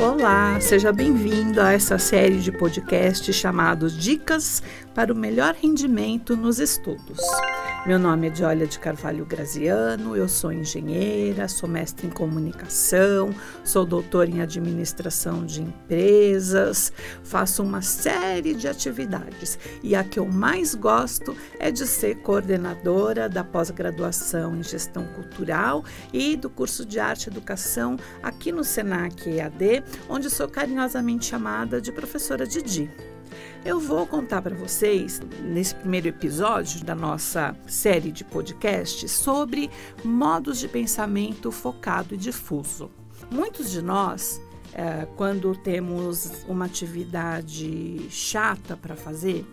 Olá, seja bem-vindo a essa série de podcasts chamados Dicas para o Melhor Rendimento nos Estudos. Meu nome é Diolia de Carvalho Graziano, eu sou engenheira, sou mestre em comunicação, sou doutora em administração de empresas, faço uma série de atividades e a que eu mais gosto é de ser coordenadora da pós-graduação em gestão cultural e do curso de arte e educação aqui no Senac EAD, onde sou carinhosamente chamada de professora Didi. Eu vou contar para vocês, nesse primeiro episódio da nossa série de podcasts, sobre modos de pensamento focado e difuso. Muitos de nós, é, quando temos uma atividade chata para fazer,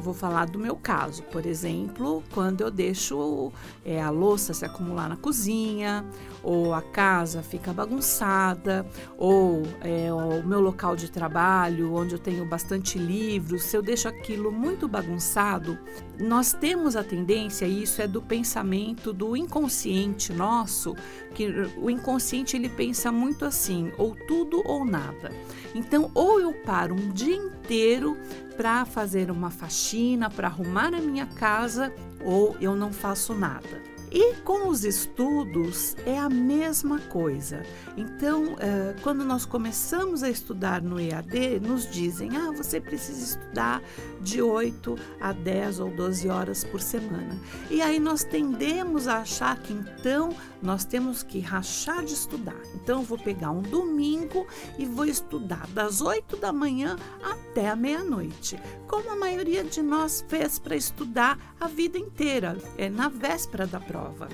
vou falar do meu caso, por exemplo, quando eu deixo é, a louça se acumular na cozinha, ou a casa fica bagunçada, ou é, o meu local de trabalho, onde eu tenho bastante livros, se eu deixo aquilo muito bagunçado, nós temos a tendência, e isso é do pensamento do inconsciente nosso, que o inconsciente ele pensa muito assim, ou tudo ou nada. Então, ou eu paro um dia inteiro para fazer uma faxina, para arrumar a minha casa, ou eu não faço nada. E com os estudos é a mesma coisa. Então, é, quando nós começamos a estudar no EAD, nos dizem: ah, você precisa estudar de 8 a 10 ou 12 horas por semana. E aí nós tendemos a achar que então nós temos que rachar de estudar. Então, eu vou pegar um domingo e vou estudar das 8 da manhã até a meia-noite, como a maioria de nós fez para estudar a vida inteira, é na véspera da prova prova.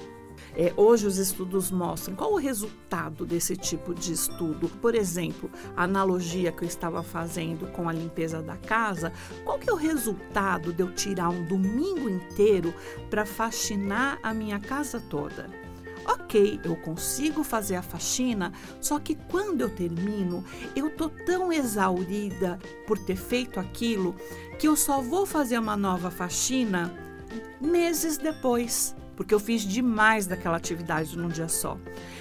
É, hoje os estudos mostram qual o resultado desse tipo de estudo. Por exemplo, a analogia que eu estava fazendo com a limpeza da casa, qual que é o resultado de eu tirar um domingo inteiro para faxinar a minha casa toda? Ok, eu consigo fazer a faxina, só que quando eu termino, eu tô tão exaurida por ter feito aquilo que eu só vou fazer uma nova faxina meses depois porque eu fiz demais daquela atividade num dia só.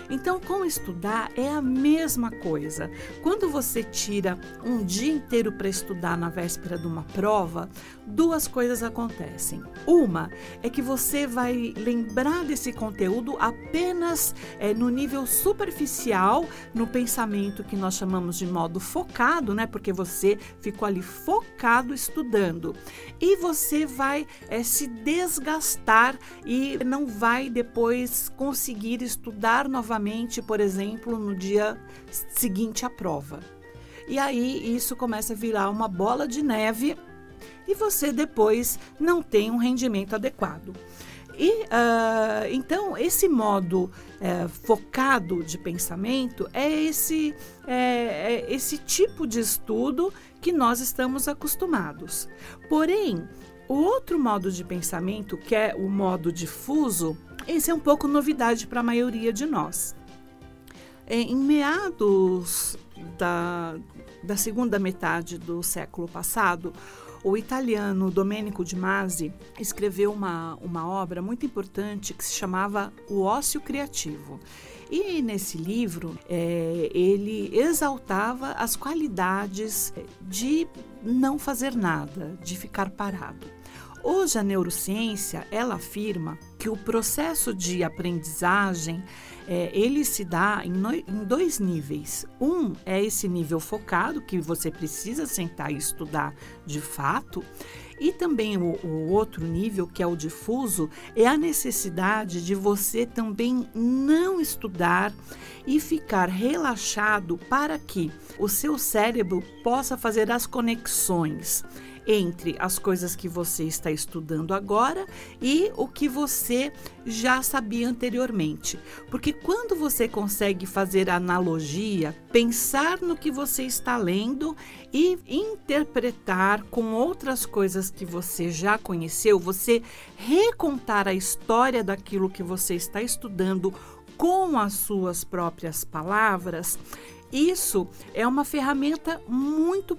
Então, com estudar é a mesma coisa. Quando você tira um dia inteiro para estudar na véspera de uma prova, duas coisas acontecem. Uma é que você vai lembrar desse conteúdo apenas é, no nível superficial, no pensamento que nós chamamos de modo focado, né? Porque você ficou ali focado estudando. E você vai é, se desgastar e não vai depois conseguir estudar novamente, por exemplo, no dia seguinte à prova. E aí isso começa a virar uma bola de neve e você depois não tem um rendimento adequado. E uh, então esse modo uh, focado de pensamento é esse, é, é esse tipo de estudo que nós estamos acostumados. Porém, o outro modo de pensamento, que é o modo difuso, esse é um pouco novidade para a maioria de nós. É, em meados da, da segunda metade do século passado, o italiano Domenico Di Masi escreveu uma, uma obra muito importante que se chamava O Ócio Criativo. E nesse livro, é, ele exaltava as qualidades de não fazer nada, de ficar parado. Hoje a neurociência ela afirma que o processo de aprendizagem é, ele se dá em, no, em dois níveis. Um é esse nível focado que você precisa sentar e estudar de fato, e também o, o, outro nível, que é o difuso, é a necessidade de você também não estudar e ficar relaxado para que o seu cérebro possa fazer as conexões entre as coisas que você está estudando agora e o que você já sabia anteriormente. Porque quando você consegue fazer analogia, pensar no que você está lendo e interpretar com outras coisas que você já conheceu, você recontar a história daquilo que você está estudando com as suas próprias palavras, isso é uma ferramenta muito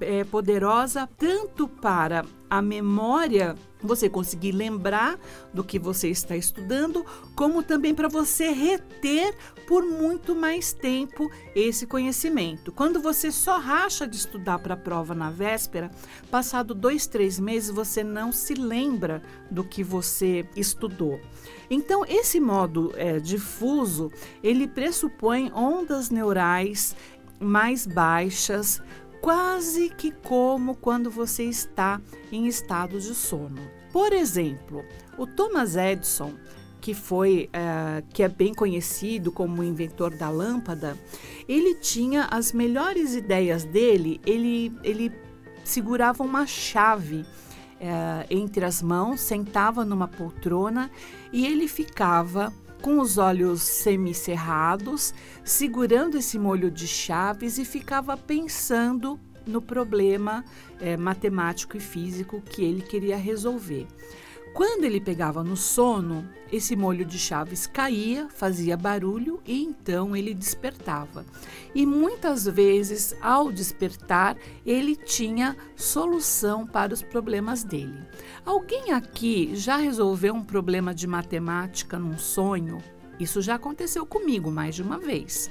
é, poderosa tanto para a memória, você conseguir lembrar do que você está estudando, como também para você reter por muito mais tempo esse conhecimento. Quando você só racha de estudar para a prova na véspera, passado dois, três meses, você não se lembra do que você estudou. Então, esse modo é, difuso, ele pressupõe ondas neurais mais baixas, quase que como quando você está em estado de sono. Por exemplo, o Thomas Edison, que foi uh, que é bem conhecido como o inventor da lâmpada, ele tinha as melhores ideias dele. Ele ele segurava uma chave uh, entre as mãos, sentava numa poltrona e ele ficava com os olhos semicerrados, segurando esse molho de chaves e ficava pensando no problema é, matemático e físico que ele queria resolver. Quando ele pegava no sono, esse molho de chaves caía, fazia barulho e então ele despertava. E muitas vezes, ao despertar, ele tinha solução para os problemas dele. Alguém aqui já resolveu um problema de matemática num sonho? Isso já aconteceu comigo mais de uma vez.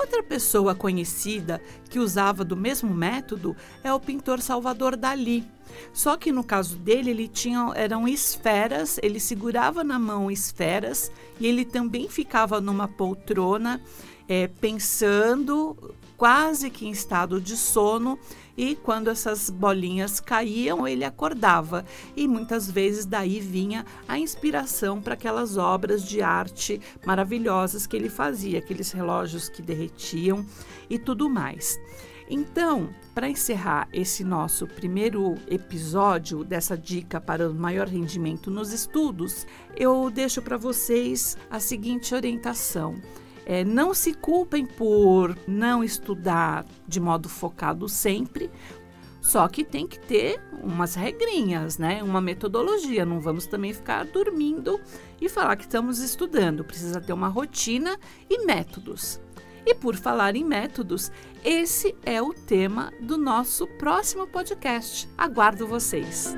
Outra pessoa conhecida que usava do mesmo método é o pintor Salvador Dali. Só que no caso dele, ele tinha eram esferas, ele segurava na mão esferas e ele também ficava numa poltrona é, pensando, quase que em estado de sono, e quando essas bolinhas caíam, ele acordava. E muitas vezes daí vinha a inspiração para aquelas obras de arte maravilhosas que ele fazia, aqueles relógios que derretiam e tudo mais. Então, para encerrar esse nosso primeiro episódio dessa dica para o maior rendimento nos estudos, eu deixo para vocês a seguinte orientação. É, não se culpem por não estudar de modo focado sempre, só que tem que ter umas regrinhas, né? Uma metodologia. Não vamos também ficar dormindo e falar que estamos estudando. Precisa ter uma rotina e métodos. E por falar em métodos, esse é o tema do nosso próximo podcast. Aguardo vocês!